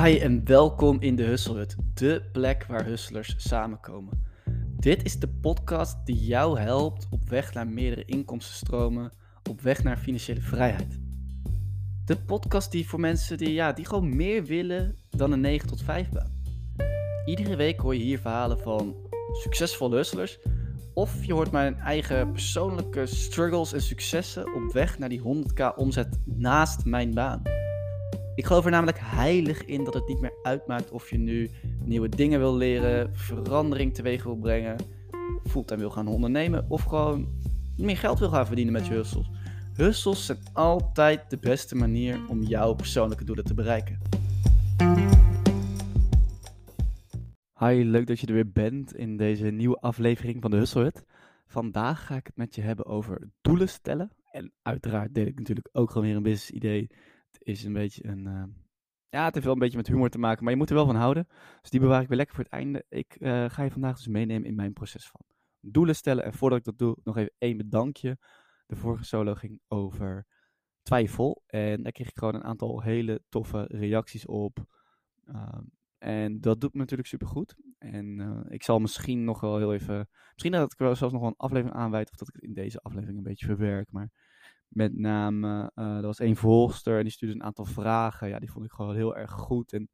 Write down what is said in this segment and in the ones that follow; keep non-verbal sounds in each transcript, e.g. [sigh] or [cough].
Hi en welkom in de Husselhut, de plek waar hustlers samenkomen. Dit is de podcast die jou helpt op weg naar meerdere inkomstenstromen, op weg naar financiële vrijheid. De podcast die voor mensen die, ja, die gewoon meer willen dan een 9 tot 5 baan. Iedere week hoor je hier verhalen van succesvolle hustlers of je hoort mijn eigen persoonlijke struggles en successen op weg naar die 100k omzet naast mijn baan. Ik geloof er namelijk heilig in dat het niet meer uitmaakt of je nu nieuwe dingen wil leren, verandering teweeg wil brengen, fulltime wil gaan ondernemen of gewoon meer geld wil gaan verdienen met je hustles. Hustles zijn altijd de beste manier om jouw persoonlijke doelen te bereiken. Hi, leuk dat je er weer bent in deze nieuwe aflevering van de Hustlehut. Vandaag ga ik het met je hebben over doelen stellen. En uiteraard deel ik natuurlijk ook gewoon weer een business idee is een beetje een. Uh, ja, het heeft wel een beetje met humor te maken, maar je moet er wel van houden. Dus die bewaar ik weer lekker voor het einde. Ik uh, ga je vandaag dus meenemen in mijn proces van doelen stellen. En voordat ik dat doe, nog even één bedankje. De vorige solo ging over twijfel. En daar kreeg ik gewoon een aantal hele toffe reacties op. Uh, en dat doet me natuurlijk super goed. En uh, ik zal misschien nog wel heel even. Misschien dat ik er zelfs nog wel een aflevering aanwijd. Of dat ik het in deze aflevering een beetje verwerk. Maar met name, uh, er was één volgster en die stuurde een aantal vragen. Ja, die vond ik gewoon heel erg goed. En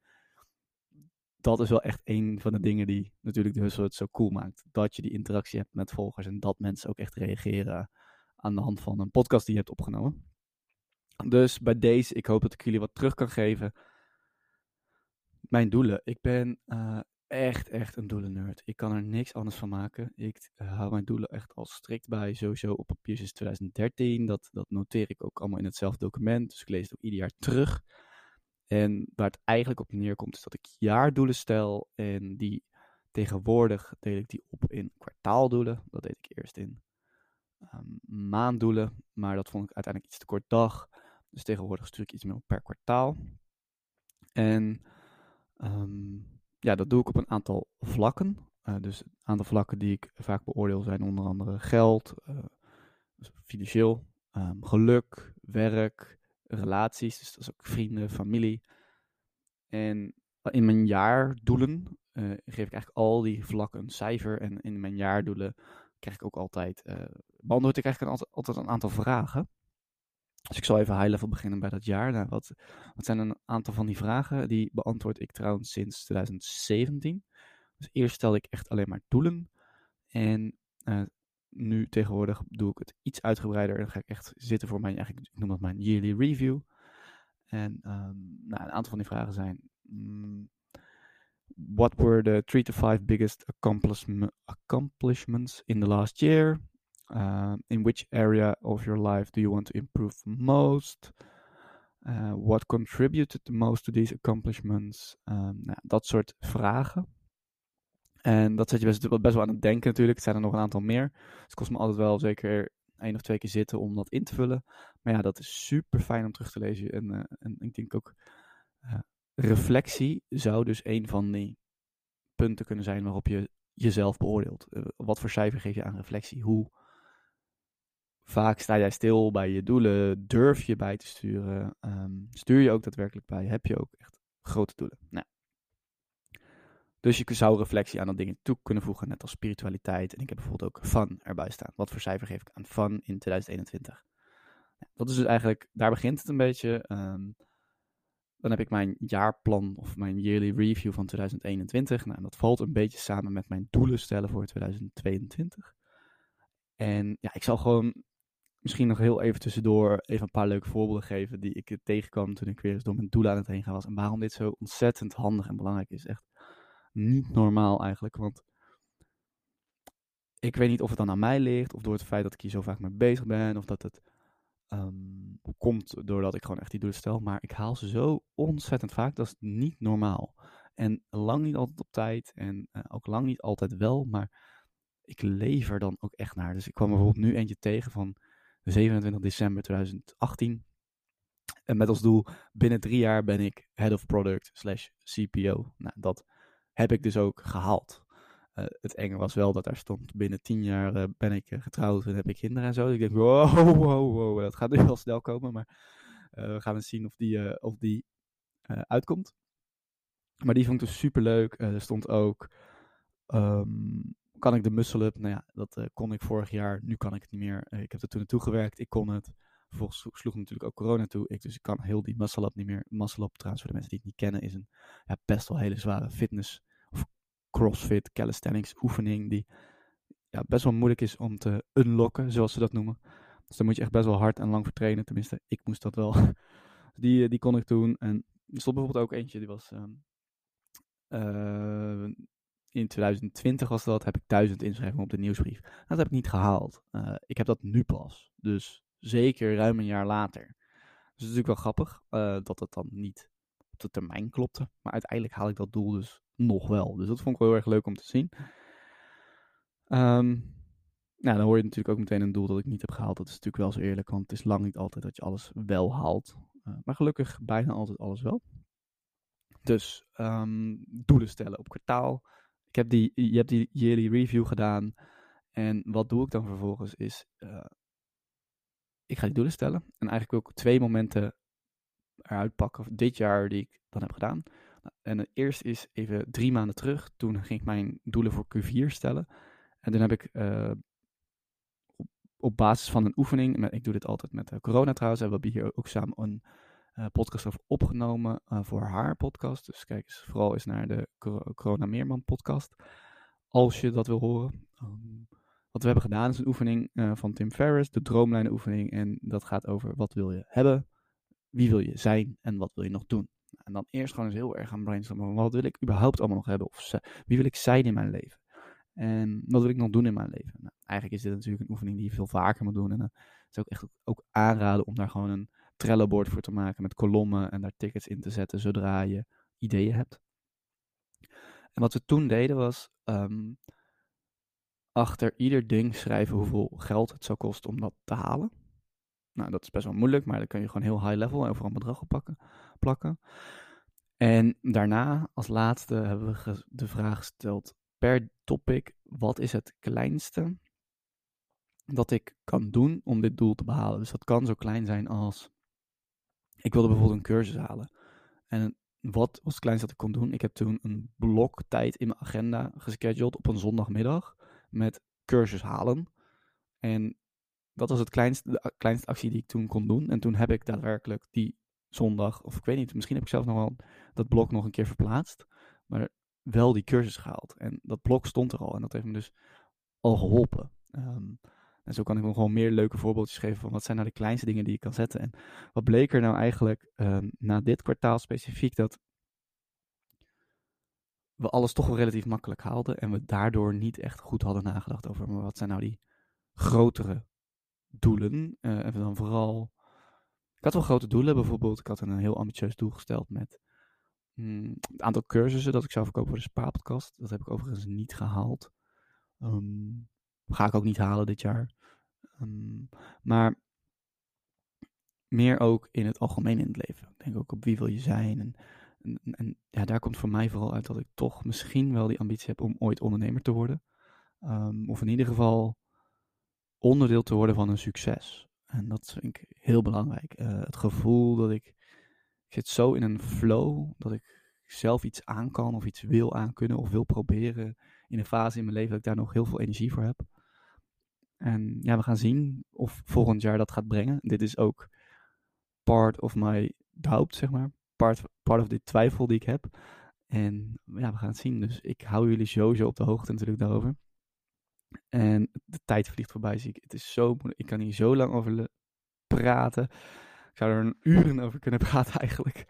dat is wel echt een van de dingen die natuurlijk de Hustle het zo cool maakt. Dat je die interactie hebt met volgers en dat mensen ook echt reageren aan de hand van een podcast die je hebt opgenomen. Dus bij deze, ik hoop dat ik jullie wat terug kan geven. Mijn doelen. Ik ben uh, echt, echt een doelennerd. Ik kan er niks anders van maken. Ik uh, hou mijn doelen echt al strikt bij. Sowieso op papier sinds 2013. Dat, dat noteer ik ook allemaal in hetzelfde document. Dus ik lees het ook ieder jaar terug. En waar het eigenlijk op neerkomt is dat ik jaardoelen stel. En die tegenwoordig deel ik die op in kwartaaldoelen. Dat deed ik eerst in um, maanddoelen. Maar dat vond ik uiteindelijk iets te kort dag. Dus tegenwoordig stuur ik iets meer op per kwartaal. En um, ja, dat doe ik op een aantal vlakken. Uh, dus een aantal vlakken die ik vaak beoordeel zijn onder andere geld, uh, financieel, um, geluk, werk, relaties. Dus dat is ook vrienden, familie. En in mijn jaardoelen uh, geef ik eigenlijk al die vlakken een cijfer. En in mijn jaardoelen krijg ik ook altijd, beantwoord ik eigenlijk altijd, altijd een aantal vragen. Dus ik zal even high level beginnen bij dat jaar. Nou, wat, wat zijn een aantal van die vragen? Die beantwoord ik trouwens sinds 2017. Dus eerst stelde ik echt alleen maar doelen. En uh, nu tegenwoordig doe ik het iets uitgebreider. En dan ga ik echt zitten voor mijn, eigenlijk, ik noem dat mijn yearly review. En um, nou, een aantal van die vragen zijn... Um, what were the three to five biggest accomplishments in the last year? Uh, in which area of your life do you want to improve most? Uh, what contributed the most to these accomplishments? Um, nou, dat soort vragen. En dat zet je best, best wel aan het denken natuurlijk. Het zijn er nog een aantal meer. Dus het kost me altijd wel zeker één of twee keer zitten om dat in te vullen. Maar ja, dat is super fijn om terug te lezen. En, uh, en ik denk ook, uh, reflectie zou dus een van die punten kunnen zijn waarop je jezelf beoordeelt. Uh, wat voor cijfer geef je aan reflectie? Hoe Vaak sta jij stil bij je doelen, durf je bij te sturen, um, stuur je ook daadwerkelijk bij, heb je ook echt grote doelen. Nou. Dus je zou reflectie aan dat dingen toe kunnen voegen, net als spiritualiteit. En ik heb bijvoorbeeld ook fun erbij staan. Wat voor cijfer geef ik aan fun in 2021? Ja, dat is dus eigenlijk, daar begint het een beetje. Um, dan heb ik mijn jaarplan of mijn yearly review van 2021. Nou, dat valt een beetje samen met mijn doelen stellen voor 2022. En ja, ik zal gewoon misschien nog heel even tussendoor even een paar leuke voorbeelden geven die ik tegenkwam toen ik weer eens door mijn doelen aan het heen gaan was. En waarom dit zo ontzettend handig en belangrijk is. Echt niet normaal eigenlijk. Want ik weet niet of het dan aan mij ligt, of door het feit dat ik hier zo vaak mee bezig ben, of dat het um, komt doordat ik gewoon echt die doelen stel. Maar ik haal ze zo ontzettend vaak, dat is niet normaal. En lang niet altijd op tijd, en uh, ook lang niet altijd wel, maar ik lever dan ook echt naar. Dus ik kwam bijvoorbeeld nu eentje tegen van 27 december 2018. En met als doel, binnen drie jaar ben ik Head of Product slash CPO. Nou, dat heb ik dus ook gehaald. Uh, het enge was wel dat daar stond, binnen tien jaar uh, ben ik uh, getrouwd en heb ik kinderen en zo. Dus ik denk, wow, [laughs] wow, wow, dat gaat nu wel snel komen. Maar we gaan eens zien of die, of die uitkomt. Maar die vond ik dus super leuk. er stond ook, ehm, kan ik de muscle up? Nou ja, dat kon ik vorig jaar. Nu kan ik het niet meer. ik heb er toen naartoe gewerkt. Ik kon het. Vervolgens sloeg natuurlijk ook corona toe. Ik, dus ik kan heel die muscle up niet meer. Muscle up trouwens, voor de mensen die het niet kennen, is een ja, best wel hele zware fitness of crossfit, calisthenics oefening die ja, best wel moeilijk is om te unlocken, zoals ze dat noemen. Dus daar moet je echt best wel hard en lang voor trainen. Tenminste, ik moest dat wel. [laughs] die, eh, die kon ik doen. En er stond bijvoorbeeld ook eentje, die was... Uh, in 2020 was dat, heb ik duizend inschrijvingen op de nieuwsbrief. Dat heb ik niet gehaald. Uh, ik heb dat nu pas. Dus zeker ruim een jaar later. Dus het is natuurlijk wel grappig uh, dat dan niet op de termijn klopte. Maar uiteindelijk haal ik dat doel dus nog wel. Dus dat vond ik wel heel erg leuk om te zien. Um, nou, dan hoor je natuurlijk ook meteen een doel dat ik niet heb gehaald. Dat is natuurlijk wel zo eerlijk, want het is lang niet altijd dat je alles wel haalt. Uh, maar gelukkig bijna altijd alles wel. Dus um, doelen stellen op kwartaal. Ik heb die, je hebt die yearly review gedaan. En wat doe ik dan vervolgens is, uh, ik ga die doelen stellen. En eigenlijk wil ik twee momenten eruit pakken dit jaar die ik dan heb gedaan. En het eerste is even drie maanden terug. Toen ging ik mijn doelen voor Q4 stellen. En toen heb ik uh, op, basis van een oefening, ik doe dit altijd met uh, corona trouwens, en we hebben hier ook samen een podcast over opgenomen voor haar podcast. Dus kijk vooral eens naar de Corona Meerman podcast, als je dat wil horen. Um, wat we hebben gedaan is een oefening van Tim Ferriss, de droomlijnen oefening. En dat gaat over wat wil je hebben, wie wil je zijn en wat wil je nog doen. En dan eerst gewoon eens heel erg gaan brainstormen. Wat wil ik überhaupt allemaal nog hebben? Of wie wil ik zijn in mijn leven? En wat wil ik nog doen in mijn leven? Nou, eigenlijk is dit natuurlijk een oefening die je veel vaker moet doen. En het is ook echt ook aanraden om daar gewoon een Trello-board voor te maken met kolommen en daar tickets in te zetten zodra je ideeën hebt. En wat we toen deden was um, achter ieder ding schrijven hoeveel geld het zou kosten om dat te halen. Nou, dat is best wel moeilijk, maar dan kun je gewoon heel high level overal een bedrag op plakken. En daarna, als laatste, hebben we de vraag gesteld: per topic, wat is het kleinste dat ik kan doen om dit doel te behalen? Dus dat kan zo klein zijn als, ik wilde bijvoorbeeld een cursus halen. En wat was het kleinste dat ik kon doen? Ik heb toen een blok tijd in mijn agenda gescheduled op een zondagmiddag met cursus halen. En dat was het kleinste, de kleinste actie die ik toen kon doen. En toen heb ik daadwerkelijk die zondag, of ik weet niet, misschien heb ik zelfs nog wel dat blok nog een keer verplaatst. Maar wel die cursus gehaald. En dat blok stond er al en dat heeft me dus al geholpen. Ehm, en zo kan ik nog gewoon meer leuke voorbeeldjes geven van wat zijn nou de kleinste dingen die je kan zetten. En wat bleek er nou eigenlijk um, na dit kwartaal specifiek dat we alles toch wel relatief makkelijk haalden en we daardoor niet echt goed hadden nagedacht over wat zijn nou die grotere doelen. Uh, en dan vooral. Ik had wel grote doelen, bijvoorbeeld. Ik had een heel ambitieus doel gesteld met Hmm, het aantal cursussen dat ik zou verkopen voor de Spaarpodcast. Dat heb ik overigens niet gehaald. Um, ga ik ook niet halen dit jaar. Um, maar meer ook in het algemeen in het leven. Ik denk ook op wie wil je zijn. En, en, en, ja, daar komt voor mij vooral uit dat ik toch misschien wel die ambitie heb om ooit ondernemer te worden. Um, of in ieder geval onderdeel te worden van een succes. En dat vind ik heel belangrijk. Uh, het gevoel dat ik ik zit zo in een flow dat ik zelf iets aan kan of iets wil aankunnen of wil proberen in een fase in mijn leven dat ik daar nog heel veel energie voor heb. En ja, we gaan zien of volgend jaar dat gaat brengen. Dit is ook part of my doubt, zeg maar. Part, part of de twijfel die ik heb. En ja, we gaan het zien. Dus ik hou jullie sowieso op de hoogte natuurlijk daarover. En de tijd vliegt voorbij, zie ik. Het is zo. Ik kan hier zo lang over praten zou er een uren over kunnen [laughs] praten eigenlijk.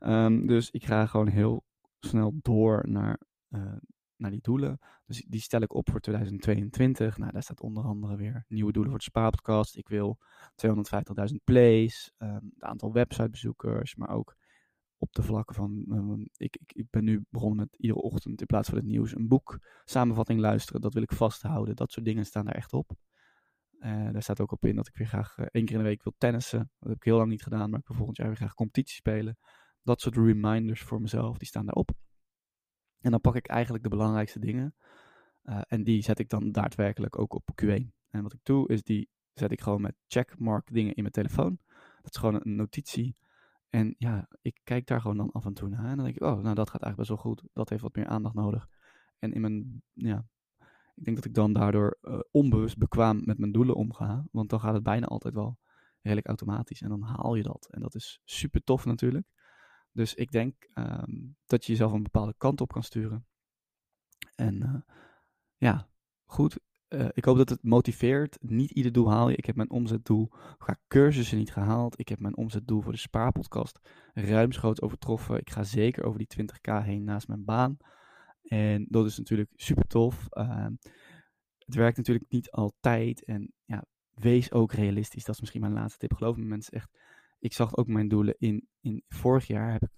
Um, dus ik ga gewoon heel snel door naar, uh, naar die doelen. Dus die stel ik op voor 2022. Nou, daar staat onder andere weer nieuwe doelen voor de Spaarpodcast. Ik wil 250.000 plays, um, het aantal websitebezoekers, maar ook op de vlakken van. Um, ik, ik, ik, ben nu begonnen met iedere ochtend in plaats van het nieuws een boek samenvatting luisteren. Dat wil ik vasthouden. Dat soort dingen staan daar echt op. Uh, daar staat ook op in dat ik weer graag uh, één keer in de week wil tennissen. Dat heb ik heel lang niet gedaan, maar ik wil volgend jaar weer graag competitie spelen. Dat soort reminders voor mezelf, die staan daarop. En dan pak ik eigenlijk de belangrijkste dingen. Uh, en die zet ik dan daadwerkelijk ook op Q1. En wat ik doe, is die zet ik gewoon met checkmark dingen in mijn telefoon. Dat is gewoon een notitie. En ja, ik kijk daar gewoon dan af en toe naar. En dan denk ik, oh, nou dat gaat eigenlijk best wel goed. Dat heeft wat meer aandacht nodig. En in mijn, ja, ik denk dat ik dan daardoor uh, onbewust bekwaam met mijn doelen omga. Want dan gaat het bijna altijd wel redelijk automatisch. En dan haal je dat. En dat is super tof natuurlijk. Dus ik denk um, dat je jezelf een bepaalde kant op kan sturen. En uh, ja, goed. Uh, ik hoop dat het motiveert. Niet ieder doel haal je. Ik heb mijn omzetdoel qua cursussen niet gehaald. Ik heb mijn omzetdoel voor de spaarpodcast ruimschoots overtroffen. Ik ga zeker over die 20k heen naast mijn baan. En dat is natuurlijk super tof. Uh, het werkt natuurlijk niet altijd. En ja, wees ook realistisch. Dat is misschien mijn laatste tip. Geloof me mensen echt. Ik zag ook mijn doelen in, in vorig jaar heb ik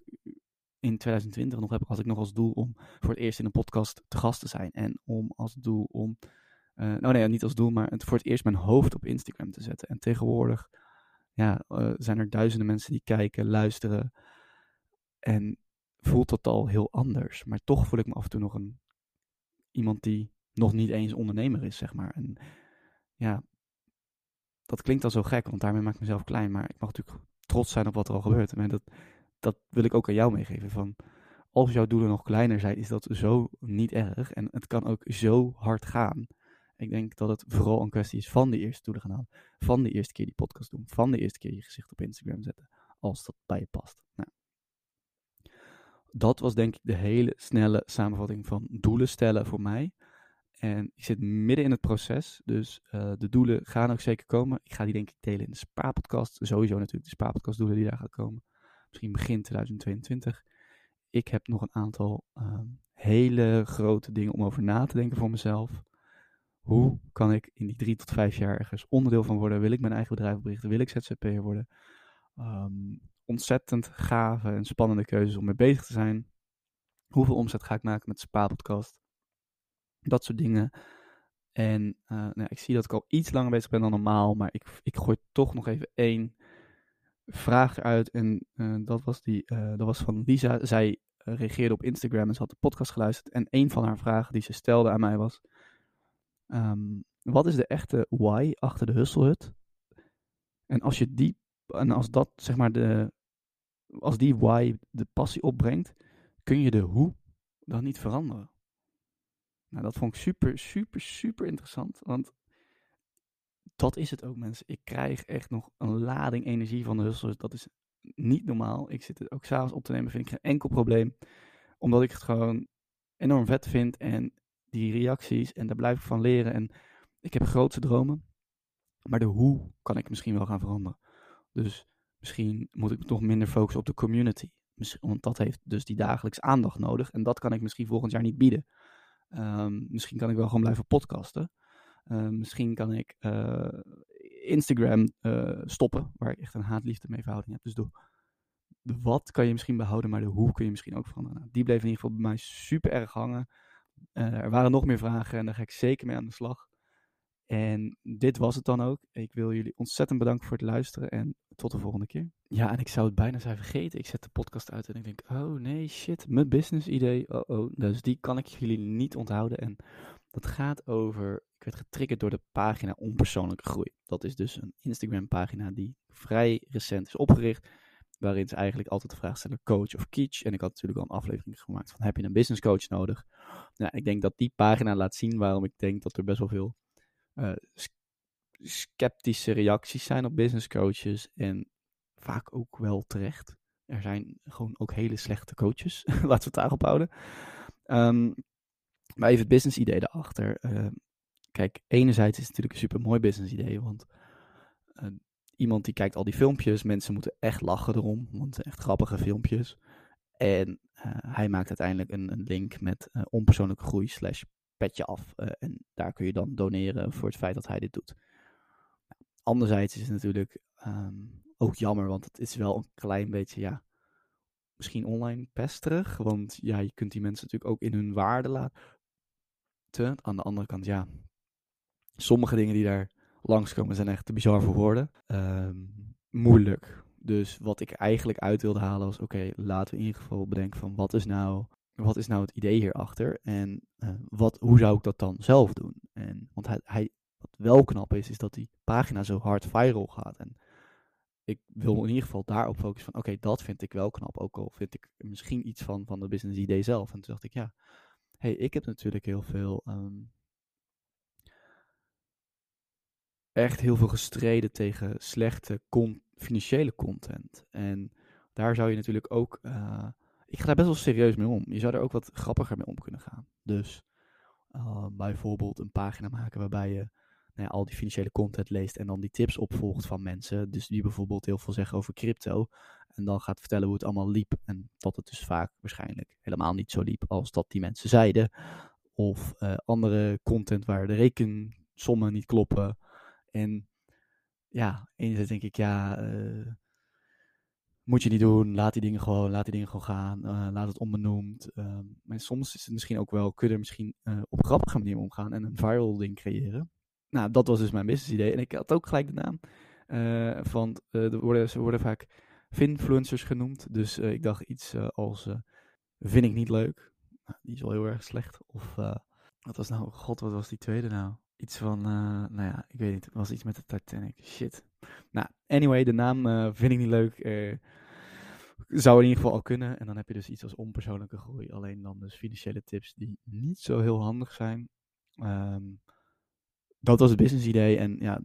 in 2020 nog heb, had ik nog als doel om voor het eerst in een podcast te gast te zijn. En om als doel om, uh, nou nee, niet als doel, maar voor het eerst mijn hoofd op Instagram te zetten. En tegenwoordig ja, uh, zijn er duizenden mensen die kijken, luisteren. En voelt dat al heel anders. Maar toch voel ik me af en toe nog een iemand die nog niet eens ondernemer is, zeg maar. En ja, dat klinkt al zo gek, want daarmee maak ik mezelf klein. Maar ik mag natuurlijk trots zijn op wat er al gebeurt. En dat, dat wil ik ook aan jou meegeven. Van, als jouw doelen nog kleiner zijn, is dat zo niet erg. En het kan ook zo hard gaan. Ik denk dat het vooral een kwestie is van de eerste doelen gaan halen. Van de eerste keer die podcast doen. Van de eerste keer je gezicht op Instagram zetten. Als dat bij je past. Nou. Dat was denk ik de hele snelle samenvatting van doelen stellen voor mij. En ik zit midden in het proces, dus uh, de doelen gaan ook zeker komen. Ik ga die denk ik delen in de spaarpodcast. Sowieso natuurlijk de spaarpodcast doelen die daar gaan komen. Misschien begin 2022. Ik heb nog een aantal uh, hele grote dingen om over na te denken voor mezelf. Hoe kan ik in die drie tot vijf jaar ergens onderdeel van worden? Wil ik mijn eigen bedrijf oprichten? Wil ik ZZP'er worden? Um, ontzettend gave en spannende keuzes om mee bezig te zijn. Hoeveel omzet ga ik maken met de Spa-podcast? Dat soort dingen. En uh, nou, ik zie dat ik al iets langer bezig ben dan normaal, maar ik, ik gooi toch nog even één vraag eruit. En uh, dat, was die, uh, dat was van Lisa. Zij reageerde op Instagram en ze had de podcast geluisterd. En een van haar vragen die ze stelde aan mij was: um, Wat is de echte why achter de husselhut? En als je die, en als dat zeg maar de, als die why de passie opbrengt, kun je de hoe dan niet veranderen. Nou, dat vond ik super, super, super interessant. Want dat is het ook, mensen. Ik krijg echt nog een lading energie van de hustlers. Dat is niet normaal. Ik zit het ook s'avonds op te nemen, vind ik geen enkel probleem. Omdat ik het gewoon enorm vet vind. En die reacties, en daar blijf ik van leren. En ik heb grootse dromen. Maar de hoe kan ik misschien wel gaan veranderen. Dus misschien moet ik nog minder focussen op de community. Want dat heeft dus die dagelijks aandacht nodig. En dat kan ik misschien volgend jaar niet bieden. Um, misschien kan ik wel gewoon blijven podcasten. Uh, misschien kan ik uh, Instagram uh, stoppen, waar ik echt een haatliefde mee verhouding heb. Dus de, wat kan je misschien behouden, maar de hoe kun je misschien ook veranderen. Nou, die bleef in ieder geval bij mij super erg hangen. er waren nog meer vragen en daar ga ik zeker mee aan de slag. En dit was het dan ook. Ik wil jullie ontzettend bedanken voor het luisteren en tot de volgende keer. Ja, en ik zou het bijna zijn vergeten. Ik zet de podcast uit en ik denk, oh nee, shit, mijn business idee. Oh oh, dus die kan ik jullie niet onthouden. En dat gaat over, ik werd getriggerd door de pagina Onpersoonlijke Groei. Dat is dus een Instagram pagina die vrij recent is opgericht. Waarin ze eigenlijk altijd de vraag stellen, coach of kitsch. En ik had natuurlijk al een aflevering gemaakt van, heb je een business coach nodig? Nou, ik denk dat die pagina laat zien waarom ik denk dat er best wel veel uh, sceptische reacties zijn op business coaches. En vaak ook wel terecht. Er zijn gewoon ook hele slechte coaches. [laughs] Laten we het daarop houden. Um, maar even het business idee daarachter. Uh, kijk, enerzijds is het natuurlijk een super mooi business idee. Want uh, iemand die kijkt al die filmpjes. Mensen moeten echt lachen erom. Want het zijn echt grappige filmpjes. En hij maakt uiteindelijk een, een link met onpersoonlijke groei slash petje af. Uh, en daar kun je dan doneren voor het feit dat hij dit doet. Anderzijds is het natuurlijk um, ook jammer, want het is wel een klein beetje, ja, misschien online pesterig. Want ja, je kunt die mensen natuurlijk ook in hun waarde laten. Aan de andere kant, ja, sommige dingen die daar langskomen zijn echt te bizar voor woorden. Um, moeilijk. Dus wat ik eigenlijk uit wilde halen was, oké, laten we in ieder geval bedenken van wat is nou wat is nou het idee hierachter en uh, wat, hoe zou ik dat dan zelf doen? En, want hij, hij, wat wel knap is, is dat die pagina zo hard viral gaat. En ik wil in ieder geval daarop focussen van, oké, dat vind ik wel knap. Ook al vind ik misschien iets van, van de business idee zelf. En toen dacht ik, ja, hey, ik heb natuurlijk heel veel, ehm, echt heel veel gestreden tegen slechte financiële content. En daar zou je natuurlijk ook, uh, ik ga daar best wel serieus mee om. Je zou er ook wat grappiger mee om kunnen gaan. Dus uh, bijvoorbeeld een pagina maken waarbij je nou ja, al die financiële content leest en dan die tips opvolgt van mensen. Dus die bijvoorbeeld heel veel zeggen over crypto. En dan gaat vertellen hoe het allemaal liep. En dat het dus vaak waarschijnlijk helemaal niet zo liep als dat die mensen zeiden. Of uh, andere content waar de rekensommen niet kloppen. En ja, enerzijds denk ik, ja, uh, moet je niet doen. Laat die dingen gewoon, laat die dingen gewoon gaan. Uh, laat het onbenoemd. Uh, maar soms is het misschien ook wel, kun je er misschien op grappige manier omgaan en een viral ding creëren nou, dat was dus mijn business idee. En ik had ook gelijk de naam. Van, uh, er worden, ze worden vaak finfluencers genoemd. Dus ik dacht iets als vind ik niet leuk. Nou, die is wel heel erg slecht. Of wat was nou, god, wat was die tweede nou? Iets van, nou ja, ik weet niet. Het was iets met de Titanic. Shit. Nou, anyway, de naam vind ik niet leuk. Zou in ieder geval al kunnen. En dan heb je dus iets als onpersoonlijke groei. Alleen dan dus financiële tips die niet zo heel handig zijn. Um, dat was het business idee. En ja,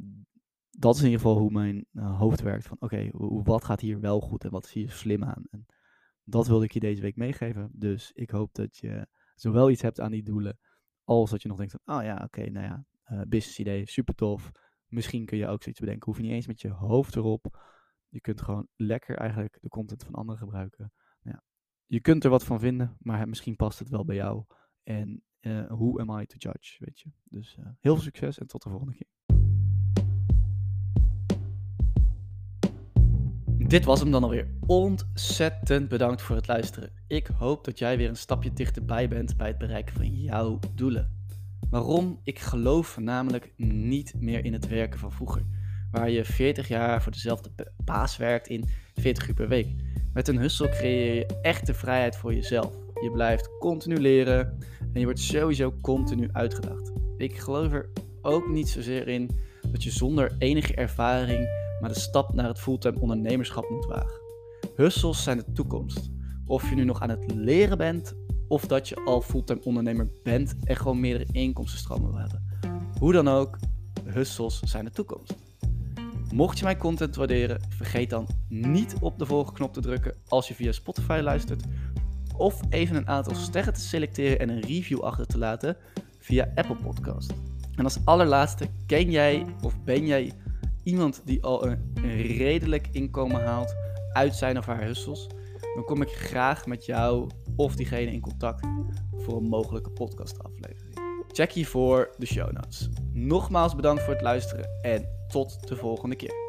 dat is in ieder geval hoe mijn uh, hoofd werkt. Van oké, wat gaat hier wel goed en wat is hier slim aan? En dat wilde ik je deze week meegeven. Dus ik hoop dat je zowel iets hebt aan die doelen, als dat je nog denkt van, oh ja, oké, nou ja, uh, business idee, super tof. Misschien kun je ook zoiets bedenken. Hoef je niet eens met je hoofd erop. Je kunt gewoon lekker eigenlijk de content van anderen gebruiken. Nou ja, je kunt er wat van vinden, maar misschien past het wel bij jou. En uh, who am I to judge, weet je. Dus uh, heel veel succes en tot de volgende keer. Dit was hem dan alweer. Ontzettend bedankt voor het luisteren. Ik hoop dat jij weer een stapje dichterbij bent bij het bereiken van jouw doelen. Waarom? Ik geloof namelijk niet meer in het werken van vroeger. Waar je 40 jaar voor dezelfde baas werkt in 40 uur per week. Met een hustle creëer je echte vrijheid voor jezelf. Je blijft continu leren en je wordt sowieso continu uitgedaagd. Ik geloof er ook niet zozeer in dat je zonder enige ervaring maar de stap naar het fulltime ondernemerschap moet wagen. Hustles zijn de toekomst. Of je nu nog aan het leren bent of dat je al fulltime ondernemer bent en gewoon meerdere inkomstenstromen wil hebben. Hoe dan ook, hustles zijn de toekomst. Mocht je mijn content waarderen, vergeet dan niet op de volgknop te drukken als je via Spotify luistert of even een aantal sterren te selecteren en een review achter te laten via Apple Podcast. En als allerlaatste, ken jij of ben jij iemand die al een, redelijk inkomen haalt uit zijn of haar hustles? Dan kom ik graag met jou of diegene in contact voor een mogelijke podcastaflevering. Check hiervoor de show notes. Nogmaals bedankt voor het luisteren en tot de volgende keer.